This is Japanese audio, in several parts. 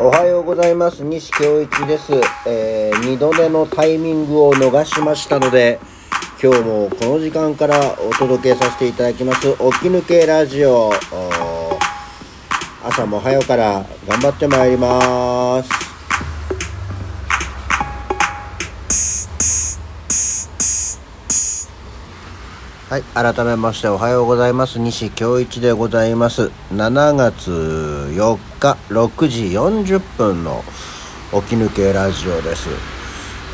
おはようございます。西京一です、えー、二度寝のタイミングを逃しましたので今日もこの時間からお届けさせていただきます。起き抜けラジオ。朝も早うから頑張ってまいります。はい改めましておはようございます。西京一でございます。7月4日6時40分の起き抜けラジオです。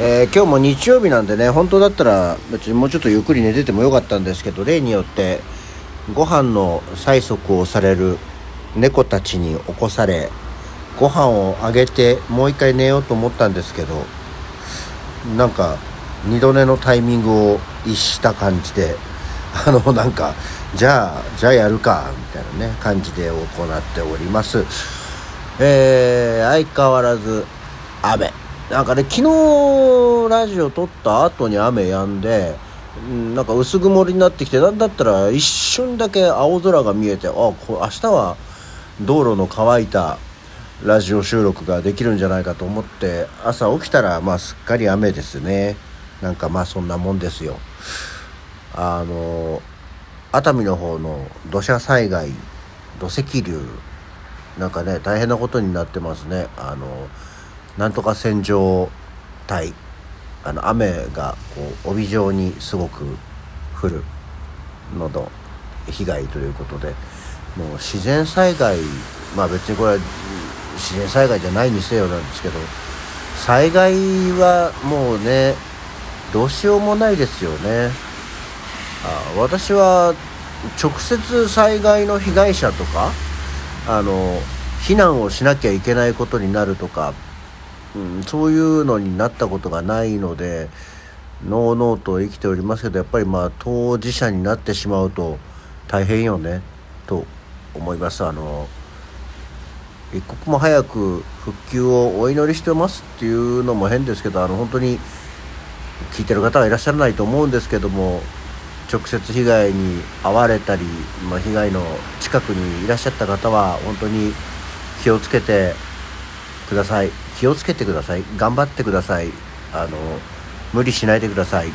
えー今日も日曜日なんでね本当だったら別にもうちょっとゆっくり寝ててもよかったんですけど例によってご飯の催促をされる猫たちに起こされご飯をあげてもう一回寝ようと思ったんですけどなんか二度寝のタイミングを逸した感じであのなんかじゃあじゃあやるかみたいなね感じで行っております。えー、相変わらず雨。なんかね昨日ラジオ撮った後に雨止んでなんか薄曇りになってきてなんだったら一瞬だけ青空が見えてあこ明日は道路の乾いたラジオ収録ができるんじゃないかと思って朝起きたらまあすっかり雨ですね。なんかまあそんなもんですよ。あの熱海の方の土砂災害土石流なんかね大変なことになってますね。あのなんとか線状帯あの雨がこう帯状にすごく降る。のの被害ということで。もう自然災害まあ別にこれは自然災害じゃないにせよなんですけど災害はもうねどうしようもないですよね。あ私は直接災害の被害者とかあの避難をしなきゃいけないことになるとか、うん、そういうのになったことがないのでのうのうと生きておりますけどやっぱりまあ当事者になってしまうと大変よねと思います。あの一刻も早く復旧をお祈りしてますっていうのも変ですけどあの本当に聞いてる方はいらっしゃらないと思うんですけども直接被害に遭われたり、まあ、被害の近くにいらっしゃった方は本当に気をつけてください。気をつけてください。頑張ってください。あの無理しないでください。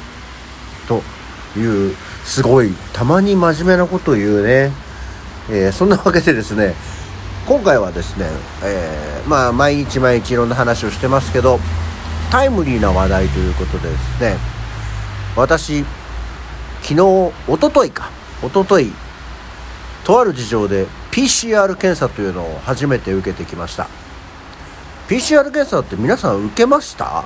というすごいたまに真面目なことを言うね、えーそんなわけでですね今回はですね、えーまあ毎日毎日いろんな話をしてますけどタイムリーな話題ということでですね私昨日一昨日か。一昨日とある事情で PCR 検査というのを初めて受けてきました。PCR 検査って皆さん受けました？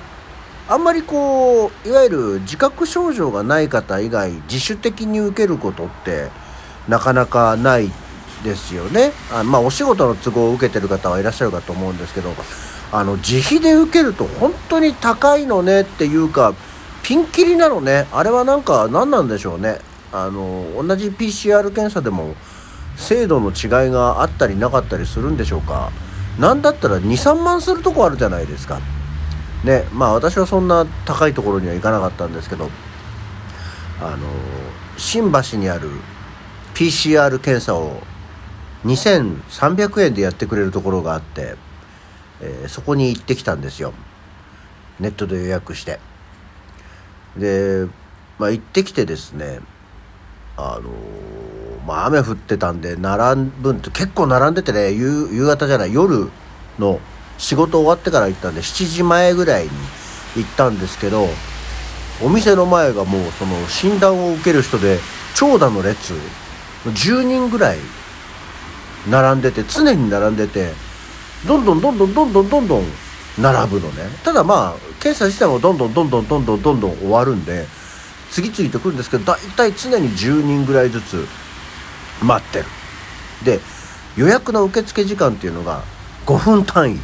あんまりこういわゆる自覚症状がない方以外自主的に受けることってなかなかないですよね。あまあお仕事の都合を受けてる方はいらっしゃるかと思うんですけどあの自費で受けると本当に高いのねっていうかピンキリなのね。あれはなんか何なんでしょうね。あの同じ PCR 検査でも精度の違いがあったりなかったりするんでしょうか。なんだったら23万するとこあるじゃないですか。ねまあ私はそんな高いところには行かなかったんですけど。あの新橋にある PCR 検査を2300円でやってくれるところがあって、えーそこに行ってきたんですよ。ネットで予約して。で、まあ、行ってきてですねあのまあ雨降ってたんで並ぶんって結構並んでてね夕夕方じゃない夜の仕事終わってから行ったんで7時前ぐらいに行ったんですけどお店の前がもうその診断を受ける人で長蛇の列10人ぐらい並んでて常に並んでてどんどんどんどんどんどんどんどん並ぶのね。ただまあ検査自体もどんどんどんどんどんどんどんどん終わるんで次々と来るんですけど大体常に10人ぐらいずつ待ってる。で予約の受付時間っていうのが5分単位。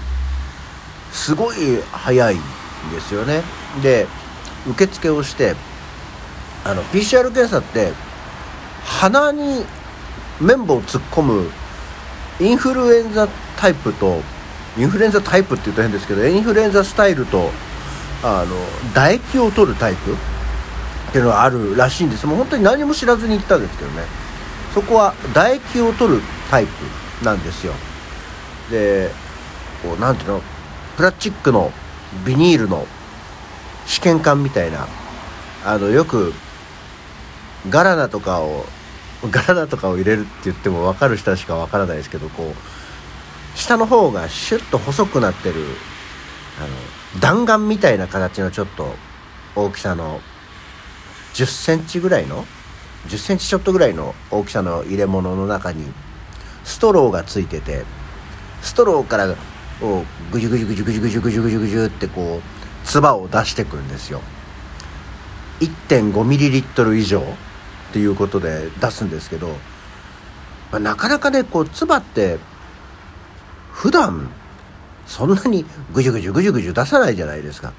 すごい早いんですよね。で受付をしてあの PCR 検査って鼻に綿棒を突っ込むインフルエンザタイプとインフルエンザタイプって言うと変ですけどインフルエンザスタイルとあの唾液を取るタイプっていうのがあるらしいんです。もう本当に何も知らずに行ったんですけどね。そこは唾液を取るタイプなんですよ。でこうなんていうの？プラスチックのビニールの試験管みたいな。あのよくガラナとかをガラナとかを入れるって言っても分かる人しか分からないですけどこう下の方がシュッと細くなってるあの弾丸みたいな形のちょっと大きさの10センチぐらいの10センチちょっとぐらいの大きさの入れ物の中にストローがついててストローからこうぐじゅぐじゅぐじゅぐじゅぐじゅぐじゅぐじゅぐじゅってこう唾を出してくんですよ。1.5ml 以上っていうことで出すんですけど、まあ、なかなかねこう唾って普段そんなにぐじゅぐじゅぐじゅぐじゅ出さないじゃないですか。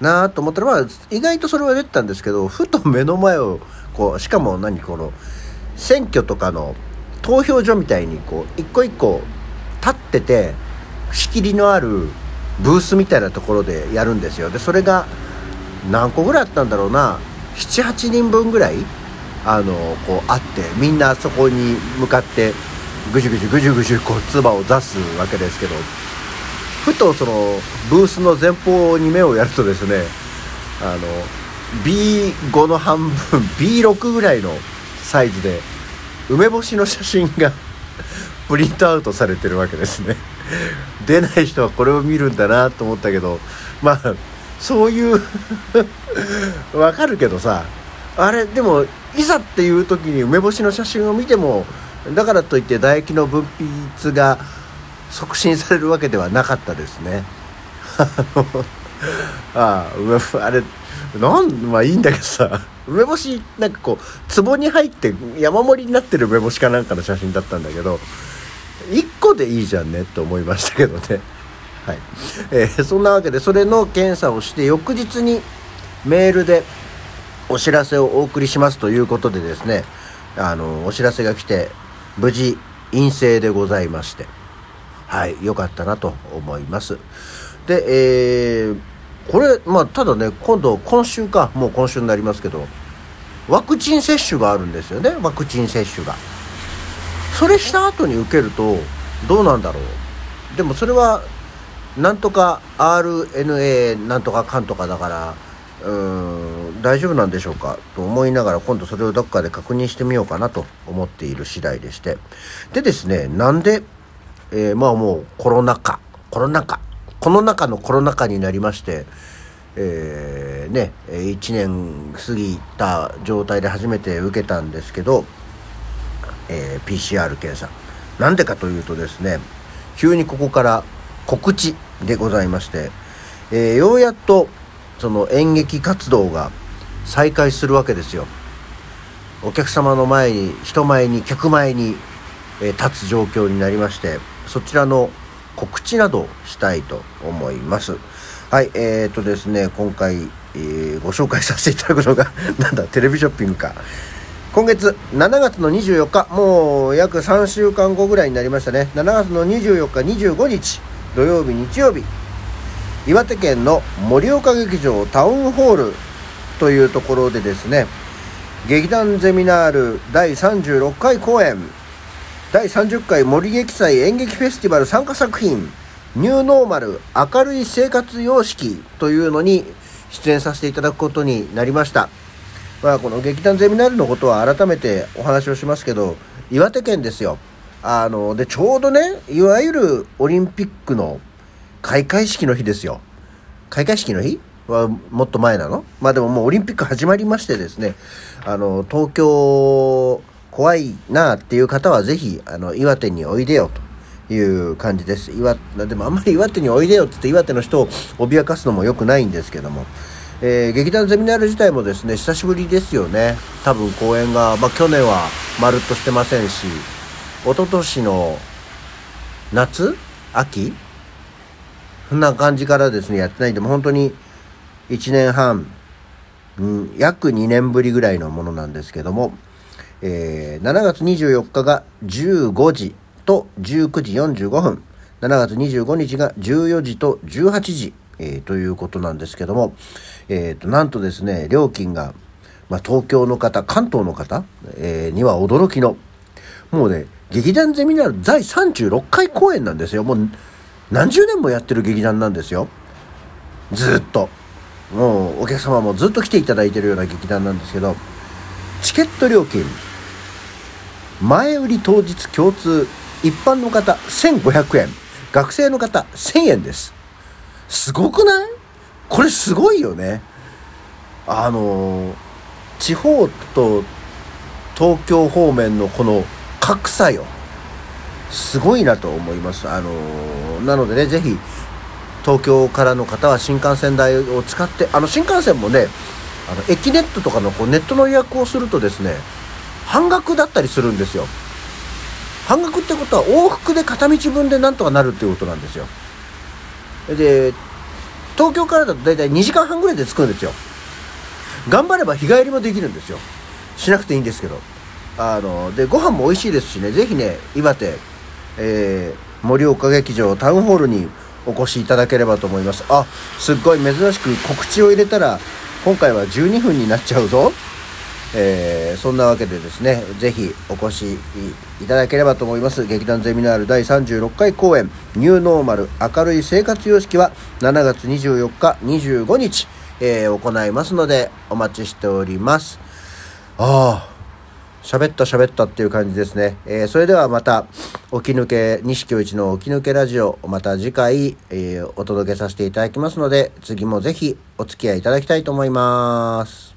なあと思ったらまあ意外とそれは出てたんですけどふと目の前をこうしかも何この選挙とかの投票所みたいにこう一個一個立ってて仕切りのあるブースみたいなところでやるんですよでそれが何個ぐらいあったんだろうな78人分ぐらいあのこうあってみんなそこに向かってぐじゅぐじゅぐじゅぐじゅこう唾を出すわけですけどふとそのブースの前方に目をやるとですねあの B5 の半分 B6 ぐらいのサイズで梅干しの写真が プリントアウトされてるわけですね。出ない人はこれを見るんだなと思ったけどまあそういうわかるけどさあれでもいざっていう時に梅干しの写真を見てもだからといって唾液の分泌が促進されるわけではなかったですね。あああれなんまあいいんだけどさ。梅干しなんかこう壺に入って山盛りになってる梅干しかなんかの写真だったんだけど1個でいいじゃんねって思いましたけどね。はい。えー、そんなわけでそれの検査をして翌日にメールでお知らせをお送りしますということでですねあのお知らせが来て無事陰性でございまして。はい良かったなと思います。でえー、これまあただね今度今週かもう今週になりますけどワクチン接種があるんですよねワクチン接種が。それした後に受けるとどうなんだろう。でもそれはなんとか RNA なんとかかんとかだからうん大丈夫なんでしょうか？と思いながら今度それをどっかで確認してみようかなと思っている次第でして。でですねなんで、えー、まあもうコロナ禍コロナ禍この中のコロナ禍になりましてえー、ね1年過ぎた状態で初めて受けたんですけど、えー、PCR 検査。なんでかというとですね急にここから告知でございまして、えー、ようやっとその演劇活動が再開するわけですよ。お客様の前に人前に客前に、え、立つ状況になりましてそちらの告知などしたいと思います。はいえーとですね今回、えー、ご紹介させていただくのが なんだテレビショッピングか。今月7月の24日もう約3週間後ぐらいになりましたね。7月の24日25日土曜日日曜日岩手県の盛岡劇場タウンホールというところでですね劇団ゼミナール第36回公演第30回森劇祭演劇フェスティバル参加作品ニューノーマル明るい生活様式というのに出演させていただくことになりました。まあ、この劇団ゼミナールのことは改めてお話をしますけど、岩手県ですよ。あの、で、ちょうどね、いわゆるオリンピックの開会式の日ですよ。開会式の日はもっと前なの？まあでももうオリンピック始まりましてですね、あの、東京怖いなっていう方はぜひ、あの、岩手においでよという感じです。岩、でもあんまり岩手においでよって言って岩手の人を脅かすのも良くないんですけども、えー、劇団ゼミナール自体もですね、久しぶりですよね。多分公演が、まあ去年はまるっとしてませんし、一昨年の夏？秋？そんな感じからですね、やってないんで、も本当に1年半、うん、約2年ぶりぐらいのものなんですけども、えー、7月24日が15時と19時45分、7月25日が14時と18時、えー、ということなんですけども、えー、と、なんとですね、料金が、まあ、東京の方、関東の方、えー、には驚きの、もうね、劇団ゼミナール第36回公演なんですよ。もう、何十年もやってる劇団なんですよずっともうお客様もずっと来ていただいてるような劇団なんですけどチケット料金前売り当日共通一般の方1500円学生の方1000円です。すごくない？これすごいよね。あの地方と東京方面のこの格差よ。すごいなと思います。あのなのでねぜひ東京からの方は新幹線代を使ってあの新幹線もねあの駅ネットとかのこうネットの予約をするとですね半額だったりするんですよ。半額ってことは往復で片道分でなんとかなるっていうことなんですよ。で東京からだと大体2時間半ぐらいで着くんですよ。頑張れば日帰りもできるんですよ。しなくていいんですけど。あのでご飯も美味しいですしねぜひね岩手、えー、盛岡劇場タウンホールにお越しいただければと思いますあすっごい珍しく告知を入れたら今回は12分になっちゃうぞえー、そんなわけでですね、ぜひお越しいただければと思います。劇団ゼミナール第36回公演、ニューノーマル明るい生活様式は7月24日、25日、えー、行いますので、お待ちしております。ああ、喋った喋ったっていう感じですね。えー、それではまた、起き抜け、西京一の起き抜けラジオ、また次回、えー、お届けさせていただきますので、次もぜひお付き合いいただきたいと思います。